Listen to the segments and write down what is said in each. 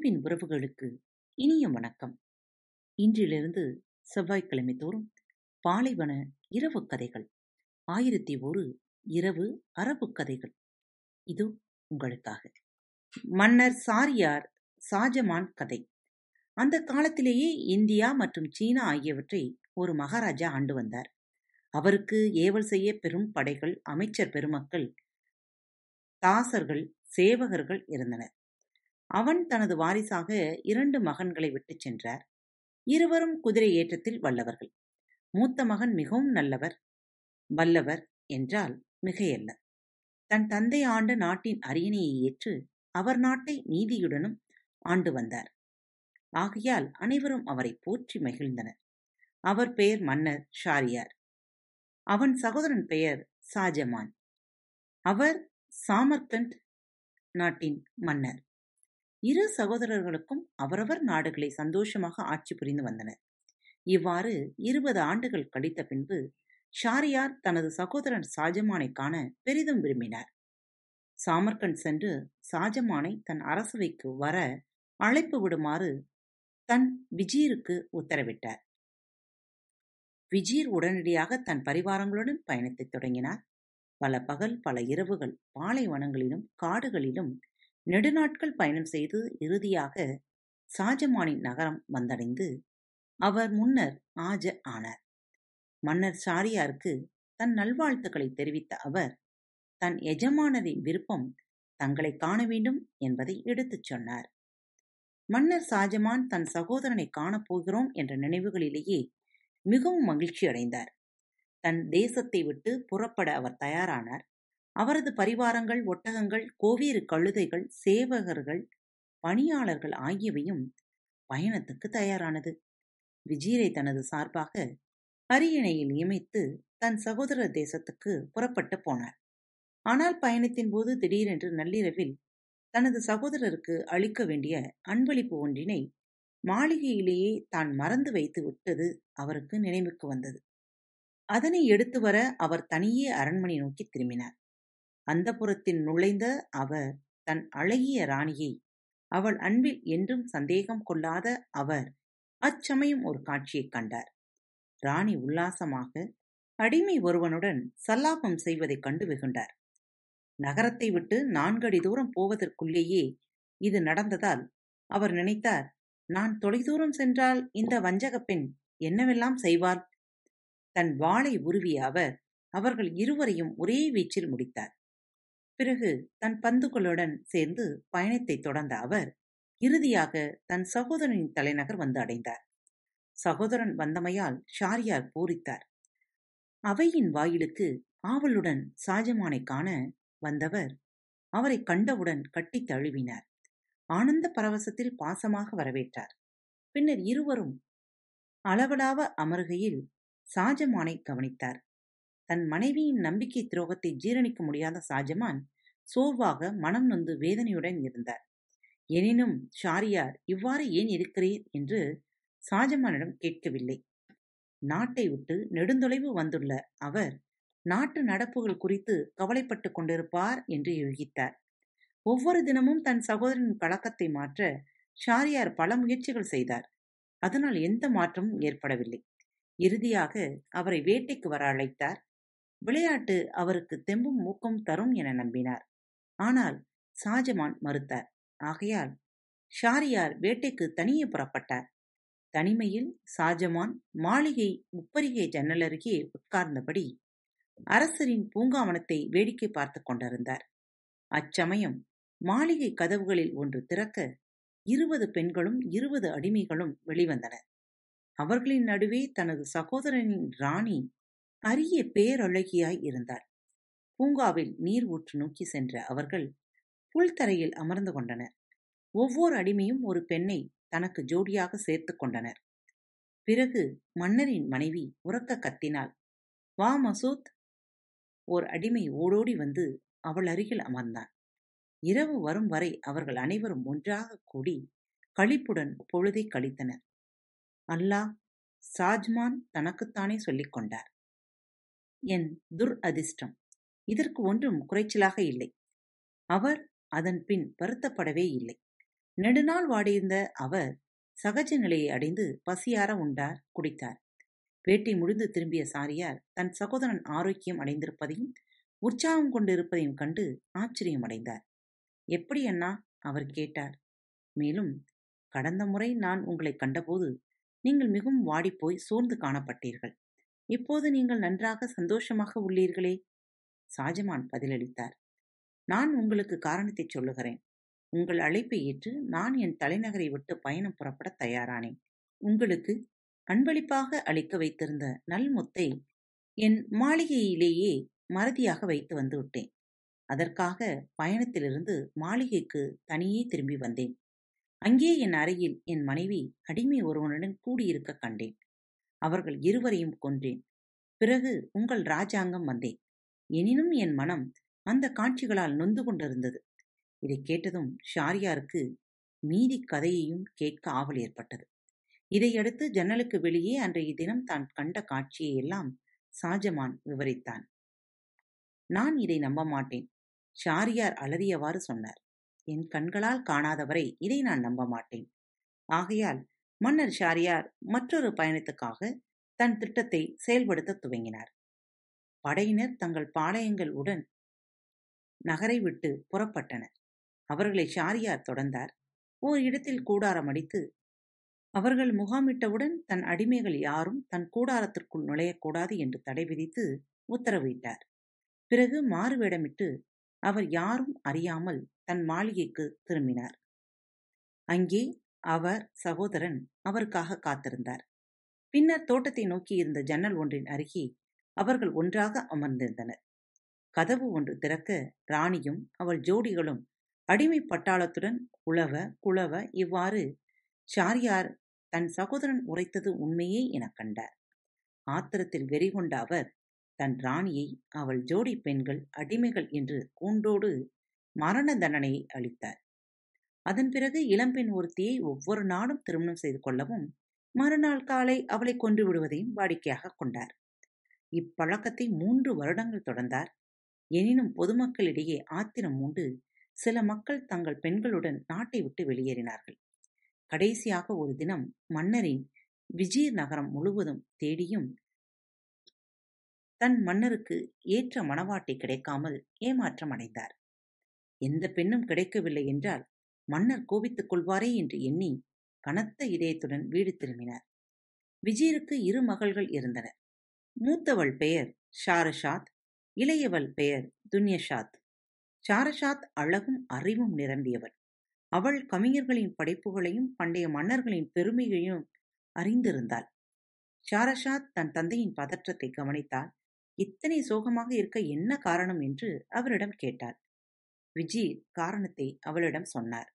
அன்பின் உறவுகளுக்கு இனிய வணக்கம். இன்றிலிருந்து செவ்வாய்க்கிழமை தோறும் பாலைவன இரவு கதைகள். ஆயிரத்தி ஒரு இரவு அரபு கதைகள். இது உங்களுக்காக. மன்னர் சாரியார் ஷாஜமான் கதை. அந்த காலத்திலேயே இந்தியா மற்றும் சீனா ஆகியவற்றை ஒரு மகாராஜா ஆண்டு வந்தார். அவருக்கு ஏவல் செய்ய பெரும் படைகள் அமைச்சர் பெருமக்கள் தாசர்கள் சேவகர்கள் இருந்தனர். அவன் தனது வாரிசாக இரண்டு மகன்களை விட்டுச் சென்றார். இருவரும் குதிரை ஏற்றத்தில் வல்லவர்கள். மூத்த மகன் மிகவும் நல்லவர் வல்லவர் என்றால் மிகையல்ல. தன் தந்தை ஆண்ட நாட்டின் அரியணையை ஏற்று அவர் நாட்டை நீதியுடனும் ஆண்டு வந்தார். ஆகையால் அனைவரும் அவரை போற்றி மகிழ்ந்தனர். அவர் பெயர் மன்னர் ஷாரியார். அவன் சகோதரன் பெயர் ஷாஜமான். அவர் சாமர்கண்ட் நாட்டின் மன்னர். இரு சகோதரர்களுக்கும் அவரவர் நாடுகளை சந்தோஷமாக ஆட்சி புரிந்து வந்தனர். இவ்வாறு இருபது ஆண்டுகள் கழித்த பின்பு ஷாரியார் தனது சகோதரன் ஷாஜமானை காண பெரிதும் விரும்பினார். சாமர்கண்ட் சென்று ஷாஜமானை தன் அரசவைக்கு வர அழைப்பு விடுமாறு தன் விஜீருக்கு உத்தரவிட்டார். விஜீர் உடனடியாக தன் பரிவாரங்களுடன் பயணத்தை தொடங்கினார். பல பகல் பல இரவுகள் பாலைவனங்களிலும் காடுகளிலும் நெடுநாட்கள் பயணம் செய்து இறுதியாக ஷாஜமானின் நகரம் வந்தடைந்து அவர் முன்னர் ஆஜ ஆனார். மன்னர் ஷாரியாருக்கு தன் நல்வாழ்த்துக்களை தெரிவித்த அவர் தன் எஜமானரின் விருப்பம் தங்களை காண வேண்டும் என்பதை எடுத்துச் சொன்னார். மன்னர் ஷாஜமான் தன் சகோதரனை காணப்போகிறோம் என்ற நினைவுகளிலேயே மிகவும் மகிழ்ச்சி அடைந்தார் தன் தேசத்தை விட்டு புறப்பட அவர் தயாரானார். அவரது பரிவாரங்கள் ஒட்டகங்கள் கோவேறு கழுதைகள் சேவகர்கள் பணியாளர்கள் ஆகியவையும் பயணத்துக்கு தயாரானது. விஜீரை தனது சார்பாக அரியணையில் நியமித்து தன் சகோதர தேசத்துக்கு புறப்பட்டு போனார். ஆனால் பயணத்தின் போது திடீரென்று நள்ளிரவில் தனது சகோதரருக்கு அளிக்க வேண்டிய அன்பளிப்பு ஒன்றினை மாளிகையிலேயே தான் மறந்து வைத்து விட்டது அவருக்கு நினைவுக்கு வந்தது. அதனை எடுத்து வர அவர் தனியே அரண்மனை நோக்கி திரும்பினார். அந்தபுரத்தில் நுழைந்த அவர் தன் அழகிய ராணியை அவள் அன்பில் என்றும் சந்தேகம் கொள்ளாத அவர் அச்சமயம் ஒரு காட்சியைக் கண்டார். ராணி உல்லாசமாக அடிமை ஒருவனுடன் சல்லாபம் செய்வதைக் கண்டு வெகுண்டார். நகரத்தை விட்டு நான்கடி தூரம் போவதற்குள்ளேயே இது நடந்ததால் அவர் நினைத்தார் நான் தொலைதூரம் சென்றால் இந்த வஞ்சகப் பெண் என்னவெல்லாம் செய்வாள்? தன் வாளை உருவிய அவர் அவர்கள் இருவரையும் ஒரே வீச்சில் முடித்தார். பிறகு தன் பந்துகளுடன் சேர்ந்து பயணத்தை தொடர்ந்த அவர் இறுதியாக தன் சகோதரனின் தலைநகர் வந்து அடைந்தார். சகோதரன் வந்தமையால் ஷாரியார் பூரித்தார். அவையின் வாயிலுக்கு ஆவலுடன் ஷாஜமானை காண வந்தவர் அவரை கண்டவுடன் கட்டித் தழுவினார். ஆனந்த பரவசத்தில் பாசமாக வரவேற்றார். பின்னர் இருவரும் அளவலாவ அமருகையில் ஷாஜமானை கவனித்தார். தன் மனைவியின் நம்பிக்கை துரோகத்தை ஜீரணிக்க முடியாத ஷாஜமான் சோர்வாக மனம் நொந்து வேதனையுடன் இருந்தார். எனினும் ஷாரியார் இவ்வாறு ஏன் இருக்கிறீர்? என்று ஷாஜமானிடம் கேட்கவில்லை. நாட்டை விட்டு நெடுந்தொலைவு வந்துள்ள அவர் நாட்டு நடப்புகள் குறித்து கவலைப்பட்டு கொண்டிருப்பார் என்று யூகித்தார். ஒவ்வொரு தினமும் தன் சகோதரின் பழக்கத்தை மாற்ற ஷாரியார் பல முயற்சிகள் செய்தார். அதனால் எந்த மாற்றமும் ஏற்படவில்லை. இறுதியாக அவரை வேட்டைக்கு வர அழைத்தார் விளையாட்டு அவருக்கு தெம்பும் ஊக்கம் தரும் என நம்பினார். ஆனால் ஷாஜமான் மறுத்தார். ஆகையால் ஷாரியார் வேட்டைக்கு தனியே புறப்பட்டார். தனிமையில் ஷாஜமான் மாளிகை முப்பரிகை ஜன்னல் அருகே உட்கார்ந்தபடி அரசரின் பூங்காவனத்தை வேடிக்கை பார்த்துக் கொண்டிருந்தார். அச்சமயம் மாளிகை கதவுகளில் ஒன்று திறக்க இருபது பெண்களும் இருபது அடிமைகளும் வெளிவந்தனர். அவர்களின் நடுவே தனது சகோதரனின் ராணி அரிய பேரழகியாய் இருந்தார். பூங்காவில் நீர் ஊற்று நோக்கி சென்ற அவர்கள் புல்தரையில் அமர்ந்து கொண்டனர். ஒவ்வொரு அடிமையும் ஒரு பெண்ணை தனக்கு ஜோடியாக சேர்த்து கொண்டனர். பிறகு மன்னரின் மனைவி உறக்க கத்தினாள் வா மசூத்! ஓர் அடிமை ஓடோடி வந்து அவள் அருகில் அமர்ந்தான். இரவு வரும் வரை அவர்கள் அனைவரும் ஒன்றாக கூடி களிப்புடன் பொழுதை கழித்தனர். அல்லாஹ் ஷாஜ்மான் தனக்குத்தானே சொல்லிக் கொண்டார். என் துர் அதிர்ஷ்டம். இதற்கு ஒன்றும் குறைச்சலாக இல்லை. அவர் அதன் பின் வருத்தப்படவே இல்லை. நெடுநாள் வாடியிருந்த அவர் சகஜ நிலையை அடைந்து பசியார உண்டார் குடித்தார். வேட்டை முடிந்து திரும்பிய சாரியார் தன் சகோதரன் ஆரோக்கியம் அடைந்திருப்பதையும் உற்சாகம் கொண்டிருப்பதையும் கண்டு ஆச்சரியம் அடைந்தார். எப்படி அண்ணா? அவர் கேட்டார். மேலும் கடந்த முறை நான் உங்களை கண்டபோது நீங்கள் மிகவும் வாடிப்போய் சோர்ந்து காணப்பட்டீர்கள். இப்போது நீங்கள் நன்றாக சந்தோஷமாக உள்ளீர்களே? ஷாஜமான் பதிலளித்தார். நான் உங்களுக்கு காரணத்தை சொல்லுகிறேன். உங்கள் அழைப்பை ஏற்று நான் என் தலைநகரை விட்டு பயணம் புறப்பட தயாரானேன். உங்களுக்கு அன்பளிப்பாக அளிக்க வைத்திருந்த நல்முத்தை என் மாளிகையிலேயே மறதியாக வைத்து வந்து விட்டேன். அதற்காக பயணத்திலிருந்து மாளிகைக்கு தனியே திரும்பி வந்தேன். அங்கே என் அறையில் என் மனைவி அடிமை ஒருவனுடன் கூடியிருக்க கண்டேன். அவர்கள் இருவரையும் கொன்றேன். பிறகு உங்கள் ராஜாங்கம் வந்தேன். எனினும் என் மனம் அந்த காட்சிகளால் நொந்து கொண்டிருந்தது. இதை கேட்டதும் ஷாரியாருக்கு மீதி கதையையும் கேட்க ஆவல் ஏற்பட்டது. இதையடுத்து ஜன்னலுக்கு வெளியே அன்றைய தினம் தான் கண்ட காட்சியை எல்லாம் ஷாஜமான் விவரித்தான். நான் இதை நம்ப மாட்டேன் ஷாரியார் அலறியவாறு சொன்னார். என் கண்களால் காணாதவரை இதை நான் நம்ப மாட்டேன். ஆகையால் மன்னர் ஷாரியார் மற்றொரு பயணத்துக்காக தன் திட்டத்தை செயல்படுத்த துவங்கினார். படையினர் தங்கள் பாளையங்கள் உடன் நகரை விட்டு புறப்பட்டனர். அவர்களை ஷாரியார் தொடர்ந்தார். ஓர் இடத்தில் கூடாரம் அடித்து அவர்கள் முகாமிட்டவுடன் தன் அடிமைகள் யாரும் தன் கூடாரத்திற்குள் நுழையக்கூடாது என்று தடை விதித்து உத்தரவிட்டார். பிறகு மாறுவேடமிட்டு அவர் யாரும் அறியாமல் தன் மாளிகைக்கு திரும்பினார். அங்கே அவர் சகோதரன் அவருக்காக காத்திருந்தார். பின்னர் தோட்டத்தை நோக்கி இருந்த ஜன்னல் ஒன்றின் அருகே அவர்கள் ஒன்றாக அமர்ந்திருந்தனர். கதவு ஒன்று திறக்க ராணியும் அவள் ஜோடிகளும் அடிமை பட்டாளத்துடன் உழவ குழவ இவ்வாறு ஷாரியார் தன் சகோதரன் உரைத்தது உண்மையே எனக் கண்டார். ஆத்திரத்தில் வெறிகொண்ட அவர் தன் ராணியை அவள் ஜோடி பெண்கள் அடிமைகள் என்று கூண்டோடு மரண தண்டனையை அளித்தார். அதன் பிறகு இளம்பெண் ஒருத்தியை ஒவ்வொரு நாடும் திருமணம் செய்து கொள்ளவும் மறுநாள் காலை அவளை கொன்று விடுவதையும் வாடிக்கையாக கொண்டார். இப்பழக்கத்தை மூன்று வருடங்கள் தொடர்ந்தார். எனினும் பொதுமக்களிடையே ஆத்திரம் உண்டு சில மக்கள் தங்கள் பெண்களுடன் நாட்டை விட்டு வெளியேறினார்கள். கடைசியாக ஒரு தினம் மன்னரின் விஜீர் நகரம் முழுவதும் தேடியும் தன் மன்னருக்கு ஏற்ற மணவாட்டி கிடைக்காமல் ஏமாற்றம் அடைந்தார். எந்த பெண்ணும் கிடைக்கவில்லை என்றால் மன்னர் கோபித்துக் கொள்வாரே என்று எண்ணி கனத்த இதயத்துடன் வீடு திரும்பினார். விஜயருக்கு இரு மகள்கள் இருந்தனர் மூத்தவள் பெயர் ஷாரஷாத் இளையவள் பெயர் துன்யஷாத். ஷாரஷாத் அழகும் அறிவும் நிரம்பியவள். அவள் கவிஞர்களின் படைப்புகளையும் பண்டைய மன்னர்களின் பெருமையையும் அறிந்திருந்தாள். ஷாரஷாத் தன் தந்தையின் பதற்றத்தை கவனித்தால் இத்தனை சோகமாக இருக்க என்ன காரணம் என்று அவரிடம் கேட்டாள். விஜி காரணத்தை அவளிடம் சொன்னார்.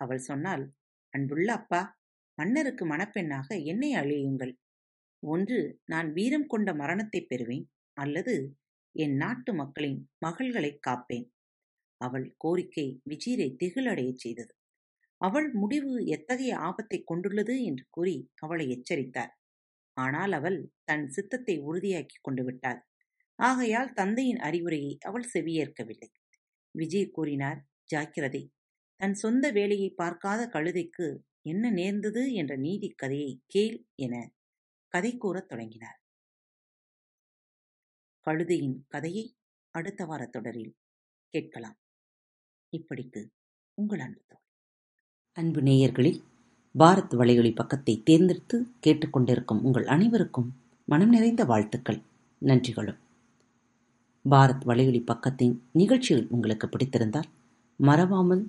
அவள் சொன்னால் அன்புள்ள அப்பா மன்னருக்கு மணப்பெண்ணாக என்னை அழியுங்கள். ஒன்று நான் வீரம் கொண்ட மரணத்தை பெறுவேன் அல்லது என் நாட்டு மக்களின் மகள்களை காப்பேன். அவள் கோரிக்கை விஜீரை திகிலடையச் செய்தது. அவள் முடிவு எத்தகைய ஆபத்தை கொண்டுள்ளது என்று கூறி அவளை எச்சரித்தார். ஆனால் அவள் தன் சித்தத்தை உறுதியாக்கிக் கொண்டு விட்டாள். ஆகையால் தந்தையின் அறிவுரையை அவள் செவியேற்கவில்லை. விஜய் கூறினார் ஜாக்கிரதை தன் சொந்த வேலையை பார்க்காத கழுதைக்கு என்ன நேர்ந்தது என்ற நீதி கதையை கேள் என கதை கூறத் தொடங்கினார். கழுதையின் கதையை அடுத்த வார தொடரில் கேட்கலாம். இப்படிக்கு உங்கள் அன்பு தோழி. அன்பு நேயர்களில் பாரத் வலையொலி பக்கத்தை தேர்ந்தெடுத்து கேட்டுக்கொண்டிருக்கும் உங்கள் அனைவருக்கும் மனம் நிறைந்த வாழ்த்துக்கள் நன்றிகளும். பாரத் வலையொலி பக்கத்தின் நிகழ்ச்சிகள் உங்களுக்கு பிடித்திருந்தால் மறவாமல்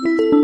Thank you.